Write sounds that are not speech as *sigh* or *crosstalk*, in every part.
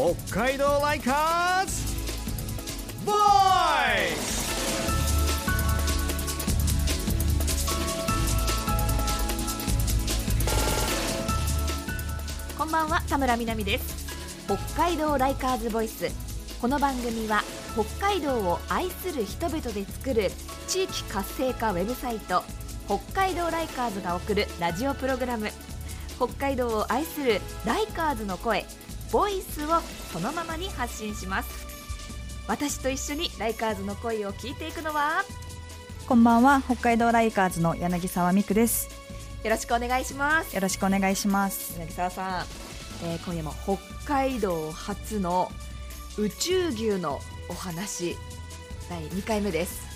北海道ライカーズ!ボーイこんばんは田村みなみです。北海道ライカーズボイス。この番組は北海道を愛する人々で作る地域活性化ウェブサイト北海道ライカーズが送るラジオプログラム。北海道を愛するライカーズの声ボイスをそのままに発信します。私と一緒にライカーズの声を聞いていくのは？こんばんは。北海道ライカーズの柳沢美久です。よろしくお願いします。よろしくお願いします。柳沢さん、えー今夜も北海道初の宇宙牛のお話第2回目です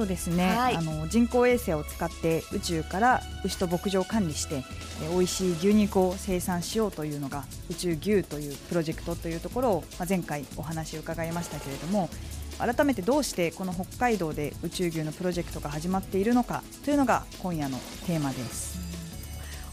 そうですね、はいあの人工衛星を使って宇宙から牛と牧場を管理してえー美味しい牛肉を生産しようというのが宇宙牛というプロジェクトというところを、まあ、前回お話を伺いましたけれども改めてどうしてこの北海道で宇宙牛のプロジェクトが始まっているのかというのが今夜のテーマです。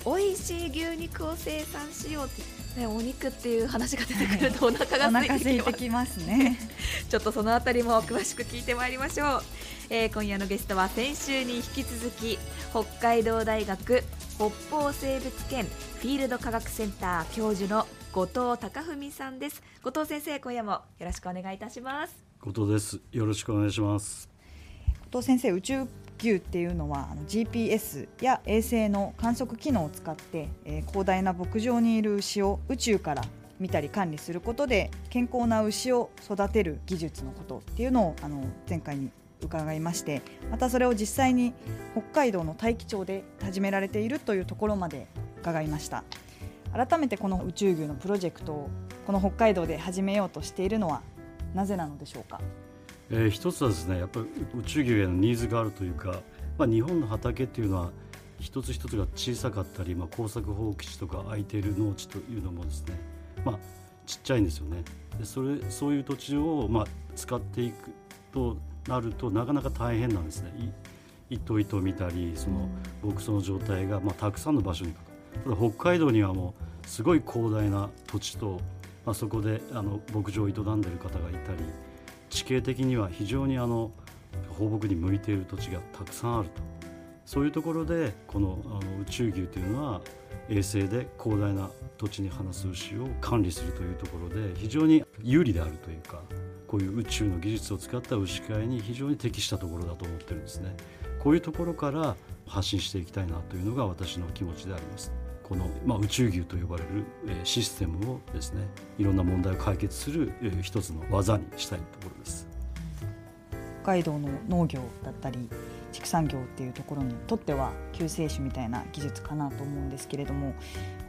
美味しい牛肉を生産しようって、ね、お肉っていう話が出てくるとお腹おが腹空いて空いてきますきますね。*laughs* ちょっとそのあたりも詳しく聞いてまいりましょう、えー今夜のゲストは先週に引き続き北海道大学北方生物圏フィールド科学センター教授の後藤隆文さんです後藤先生今夜もよろしくお願いいたします後藤です。よろしくお願いします。後藤先生宇宙牛っていうのは GPS や衛星の観測機能を使って、えー広大な牧場にいる牛を宇宙から見たり管理することで健康な牛を育てる技術のことっていうのをあの前回に伺いましてまたそれを実際に北海道の大樹町で始められているというところまで伺いました。改めてこの宇宙牛のプロジェクトをこの北海道で始めようとしているのはなぜなのでしょうか？えー一つはですね、やっぱり宇宙牛へのニーズがあるというか、まあ、日本の畑っていうのは一つ一つが小さかったり、まあ、耕作放棄地とか空いている農地というのもですね、まあ、ちっちゃいんですよね。でそれそういう土地を、まあ、使っていくとなるとなかなか大変なんですね。い一頭一頭見たりその牧草の状態が、まあ、たくさんの場所にかかるただ北海道にはもうすごい広大な土地と、まあ、そこであの牧場を営んでいる方がいたり地形的には非常にあの放牧に向いている土地がたくさんあるとそういうところでこのあの宇宙牛というのは衛星で広大な土地に放す牛を管理するというところで非常に有利であるというかこういう宇宙の技術を使った牛飼いに非常に適したところだと思ってるんですね。こういうところから発信していきたいなというのが私の気持ちであります。この、まあ、宇宙牛と呼ばれる、システムをですねいろんな問題を解決する、一つの技にしたいと。海道の農業だったり畜産業っていうところにとっては救世主みたいな技術かなと思うんですけれども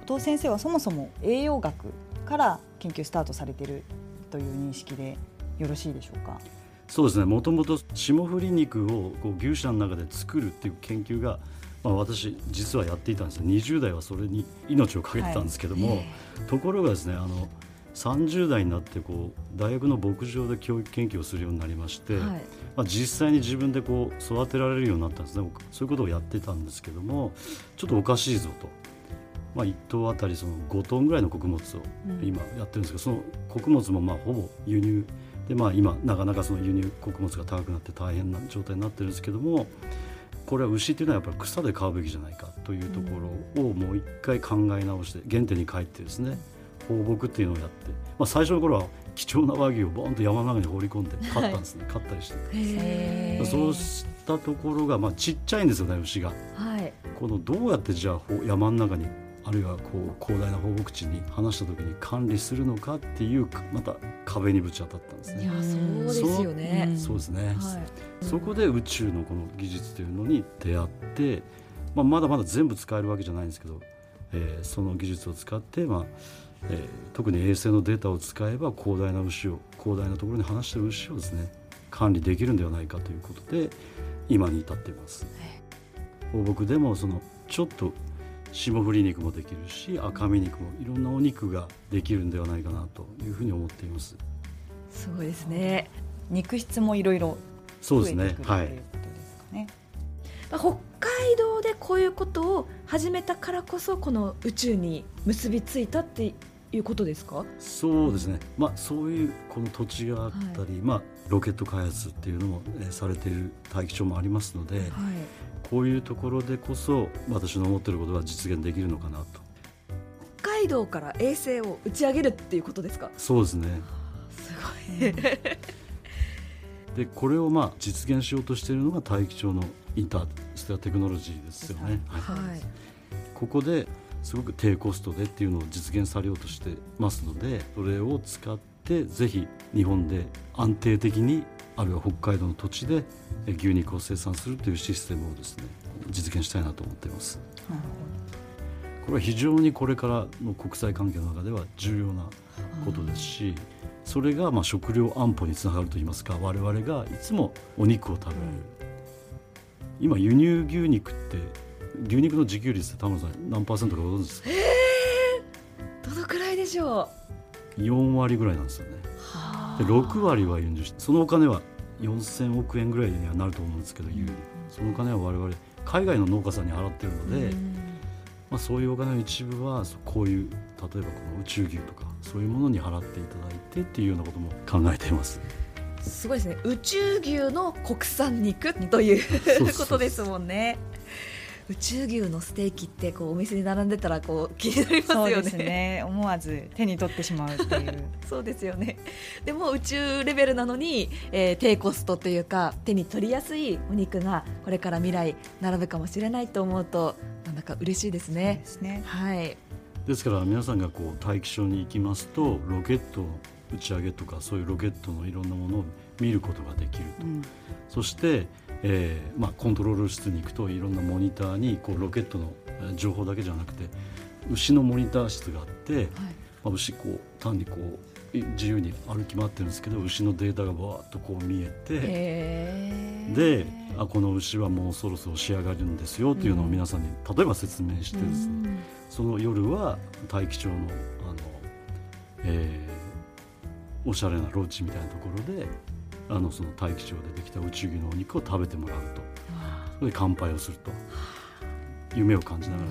後藤先生はそもそも栄養学から研究スタートされているという認識でよろしいでしょうか？そうですね。もともと霜降り肉をこう牛舎の中で作るっていう研究が、まあ、私実はやっていたんですよ。20代はそれに命をかけてたんですけども、ところがですねあの30代になってこう大学の牧場で教育研究をするようになりまして、はい。まあ、実際に自分でこう育てられるようになったんですね。そういうことをやってたんですけどもちょっとおかしいぞと、まあ、1頭あたりその5トンぐらいの穀物を今やってるんですけど、その穀物もまあほぼ輸入。で、まあ、今なかなかその輸入穀物が高くなって大変な状態になってるんですけどもこれは牛っていうのはやっぱり草で飼うべきじゃないかというところをもう一回考え直して原点に帰ってですね放牧っていうのをやって、まあ、最初の頃は貴重な和牛をボーンと山の中に放り込んで飼ったんですね、飼ったりして。そうしたところが、まあ、ちっちゃいんですよね牛が。はい。このどうやってじゃあほ山の中にあるいはこう広大な放牧地に放した時に管理するのかっていうかまた壁にぶち当たったんですね。いやそうですよね。うんそうですね、はい。そこで宇宙のこの技術というのに出会って、まあ、まだまだ全部使えるわけじゃないんですけど、えーその技術を使って、まあえー特に衛星のデータを使えば広大な牛を広大なところに放している牛をですね管理できるんではないかということで今に至っています。放牧でもそのちょっと霜降り肉もできるし赤身肉もいろんなお肉ができるんではないかなというふうに思っています。すごいですね肉質もいろいろそうですねはいね。まあ北海道でこういうことを始めたからこそこの宇宙に結びついたっていうことですか？そうですね、まあ、そういうこの土地があったり、まあ、ロケット開発っていうのも、えーされている大気町もありますので、はい。こういうところでこそ私の思っていることが実現できるのかなと。北海道から衛星を打ち上げるっていうことですか？そうですね。すごい、*laughs* でこれをまあ実現しようとしているのが大気町のインターステラテクノロジーですよね、はい。はい。ここですごく低コストでっていうのを実現されようとしてますのでそれを使ってぜひ日本で安定的にあるいは北海道の土地でえ牛肉を生産するというシステムをですね実現したいなと思っています。これは非常にこれからの国際関係の中では重要なことですしそれがまあ食料安保につながるといいますか我々がいつもお肉を食べられる、今輸入牛肉って牛肉の自給率って田村さん何パーセントかご存知ですか？どのくらいでしょ4割ぐらいなんですよね。うで6割は輸入してそのお金は4000億円ぐらいにはなると思うんですけど、優に。そのお金は我々海外の農家さんに払ってるので、まあ、そういうお金の一部はこういう例えばこの宇宙牛とかそういうものに払っていただいてっていうようなことも考えています。すごいですね。宇宙牛の国産肉という。*laughs* ことですもんね宇宙牛のステーキってこうお店に並んでたらこう気になりますよね。そうですね。思わず手に取ってしまうっていう。*laughs* そうですよね。でも宇宙レベルなのに、えー低コストというか手に取りやすいお肉がこれから未来並ぶかもしれないと思うとなんだか嬉しいですね。ですね。はい。ですから皆さんがこう大気象に行きますとロケットの打ち上げとかそういうロケットのいろんなものを見ることができると、うん。そして、えーまあ、コントロール室に行くといろんなモニターにこうロケットのえー情報だけじゃなくて牛のモニター室があって、まあ、牛こう単にこうい自由に歩き回ってるんですけど牛のデータがわーっとこう見えて、であこの牛はもうそろそろ仕上がるんですよっていうのを皆さんに例えば説明してですね、その夜は大気町のあの、えーおしゃれなロッジみたいなところであのその大気町でできた宇宙牛のお肉を食べてもらうと。それで乾杯をすると。夢を感じながら、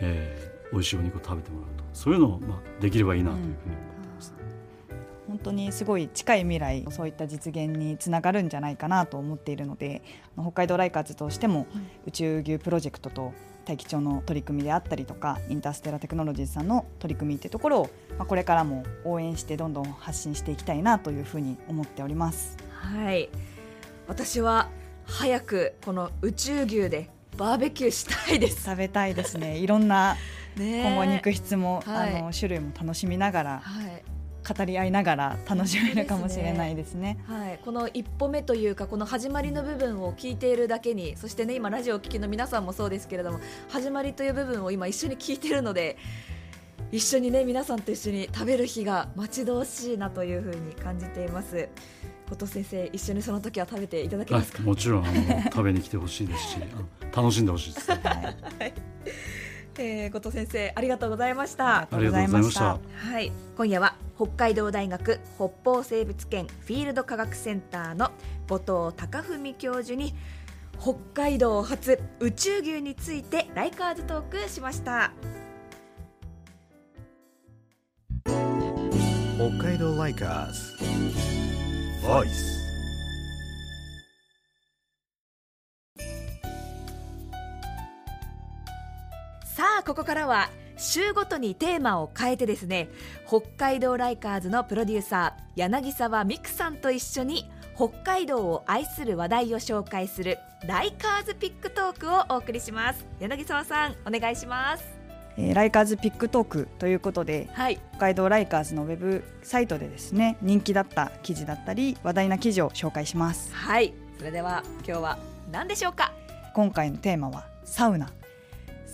えー美味しいお肉を食べてもらうと。そういうのを、まあ、できればいいなというふうに思ってます、本当にすごい近い未来そういった実現につながるんじゃないかなと思っているので北海道ライカーズとしても宇宙牛プロジェクトと大気町の取り組みであったりとかインターステラテクノロジーズさんの取り組みっていうところを、まあ、これからも応援してどんどん発信していきたいなというふうに思っております。はい。私は早くこの宇宙牛でバーベキューしたいです。食べたいですね。いろんな *laughs* ね今後肉質も、はい。あの種類も楽しみながらはい語り合いながら楽しめるかもしれないですね。はい、この一歩目というかこの始まりの部分を聞いているだけにそしてね今ラジオをお聞きの皆さんもそうですけれども始まりという部分を今一緒に聞いているので一緒にね皆さんと一緒に食べる日が待ち遠しいなというふうに感じています。後藤先生一緒にその時は食べていただけますか、はい、もちろんあの食べに来てほしいですし楽しんでほしいです、*laughs* はい、えー、後藤先生ありがとうございました。ありがとうございました。はい、今夜は北海道大学北方生物圏フィールド科学センターの後藤貴文教授に北海道初宇宙牛についてライカーズトークしました。北海道ライカーズ。Voice さあここからは週ごとにテーマを変えてですね北海道 Likers のプロデューサー柳沢美久さんと一緒に北海道を愛する話題を紹介する Likers ピックトークをお送りします。柳沢さんお願いします。えー Likers ピックトークということではい。北海道 Likers のウェブサイトでですね人気だった記事だったり話題な記事を紹介します。はい。それでは今日は何でしょうか？今回のテーマはサウナ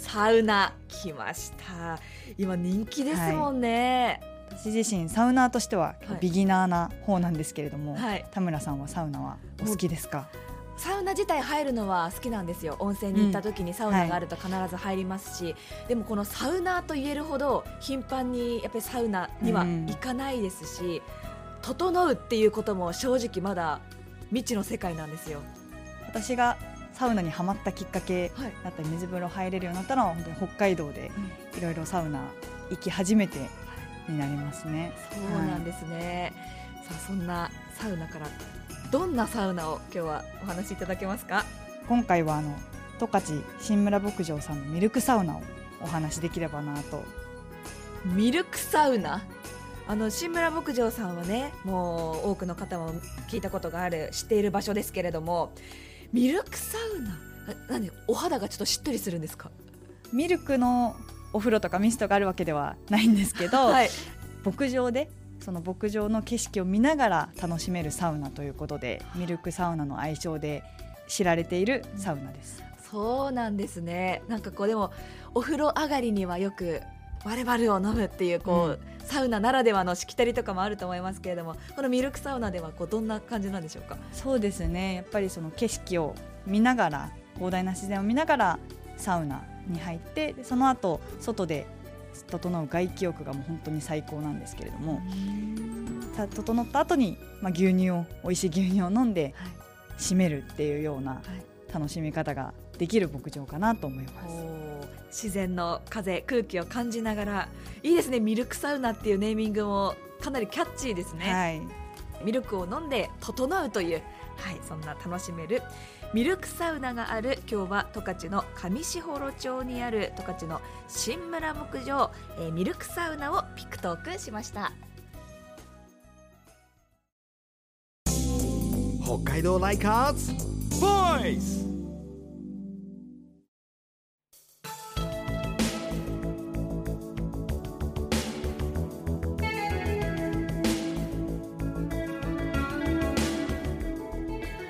サウナ来ました。今人気ですもんね。私自身サウナーとしてははい。ビギナーな方なんですけれども、はい。田村さんはサウナはお好きですか？サウナ自体入るのは好きなんですよ。温泉に行った時にサウナがあると必ず入りますし、でもこのサウナーと言えるほど頻繁にやっぱりサウナには行かないですし、整うっていうことも正直まだ未知の世界なんですよ。私がサウナにはまったきっかけはい。だったり水風呂入れるようになったのは本当に北海道でいろいろサウナ行き始めてになりますね。そうなんですね、さあそんなサウナからどんなサウナを今日はお話しいただけますか？今回はあの十勝新村牧場さんのミルクサウナをお話しできればなと。ミルクサウナ？あの新村牧場さんはねもう多くの方も聞いたことがある知っている場所ですけれどもミルクサウナ？あなんでお肌がちょっとしっとりするんですか？ミルクのお風呂とかミストがあるわけではないんですけど、はい。牧場でその牧場の景色を見ながら楽しめるサウナということでミルクサウナの愛称で知られているサウナです。そうなんですね。なんかこうでもお風呂上がりにはよくバレバルを飲むっていうこう、サウナならではのしきたりとかもあると思いますけれどもこのミルクサウナではこうどんな感じなんでしょうか？そうですね。やっぱりその景色を見ながら広大な自然を見ながらサウナに入ってでその後外で整う外気浴がもう本当に最高なんですけれども。さ整った後にまあ牛乳を美味しい牛乳を飲んではい。締めるっていうようなはい。楽しみ方ができる牧場かなと思います。おー自然の風空気を感じながらいいですねミルクサウナっていうネーミングもかなりキャッチーですね、はい、ミルクを飲んで整うという、はい、そんな楽しめるミルクサウナがある今日は十勝の上士幌町にある十勝の新村牧場、えーミルクサウナをピックトークしました。北海道ライカーズボーイズ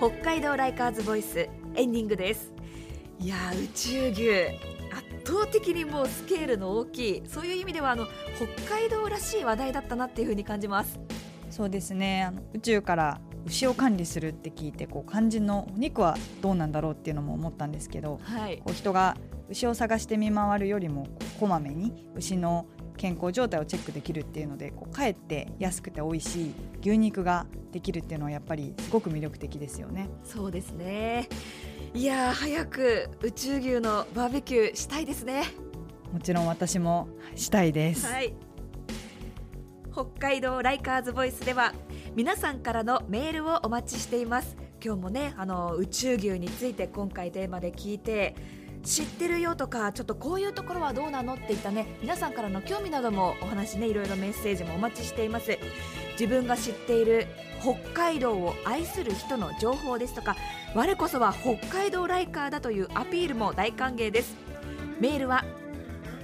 北海道ライカーズボイスエンディングです。いやー宇宙牛。圧倒的にもうスケールの大きい。そういう意味ではあの北海道らしい話題だったなっていうふうに感じます。そうですね。あの宇宙から牛を管理するって聞いてこう肝心のお肉はどうなんだろうっていうのも思ったんですけどはい。こう人が牛を探して見回るよりもこまめに牛の健康状態をチェックできるっていうのでこうかえって安くて美味しい牛肉ができるっていうのはやっぱりすごく魅力的ですよね。そうですねいやー早く宇宙牛のバーベキューしたいですねもちろん私もしたいです。はい北海道ライカーズボイスでは皆さんからのメールをお待ちしています今日もねあの宇宙牛について今回テーマで聞いて知ってるよとかちょっとこういうところはどうなの？っていったね皆さんからの興味などもお話ねいろいろメッセージもお待ちしています。自分が知っている北海道を愛する人の情報ですとか我こそは北海道ライカーだというアピールも大歓迎です。メールは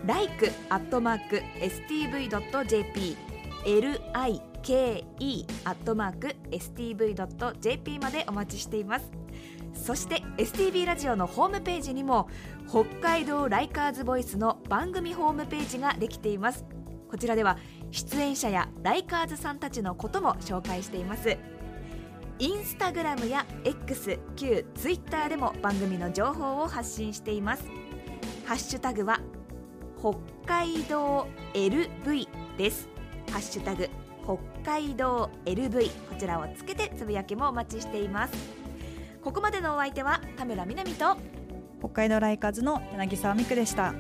like アットマーク stv.jp like アットマーク stv.jp までお待ちしています。そして STV ラジオのホームページにも北海道ライカーズボイスの番組ホームページができています。こちらでは出演者やライカーズさんたちのことも紹介しています。インスタグラムや X 旧 Twitter でも番組の情報を発信しています。ハッシュタグは北海道 LV です。ハッシュタグ北海道 LV こちらをつけてつぶやきもお待ちしています。ここまでのお相手は田村みなみと北海道ライカーズの柳沢美久でした。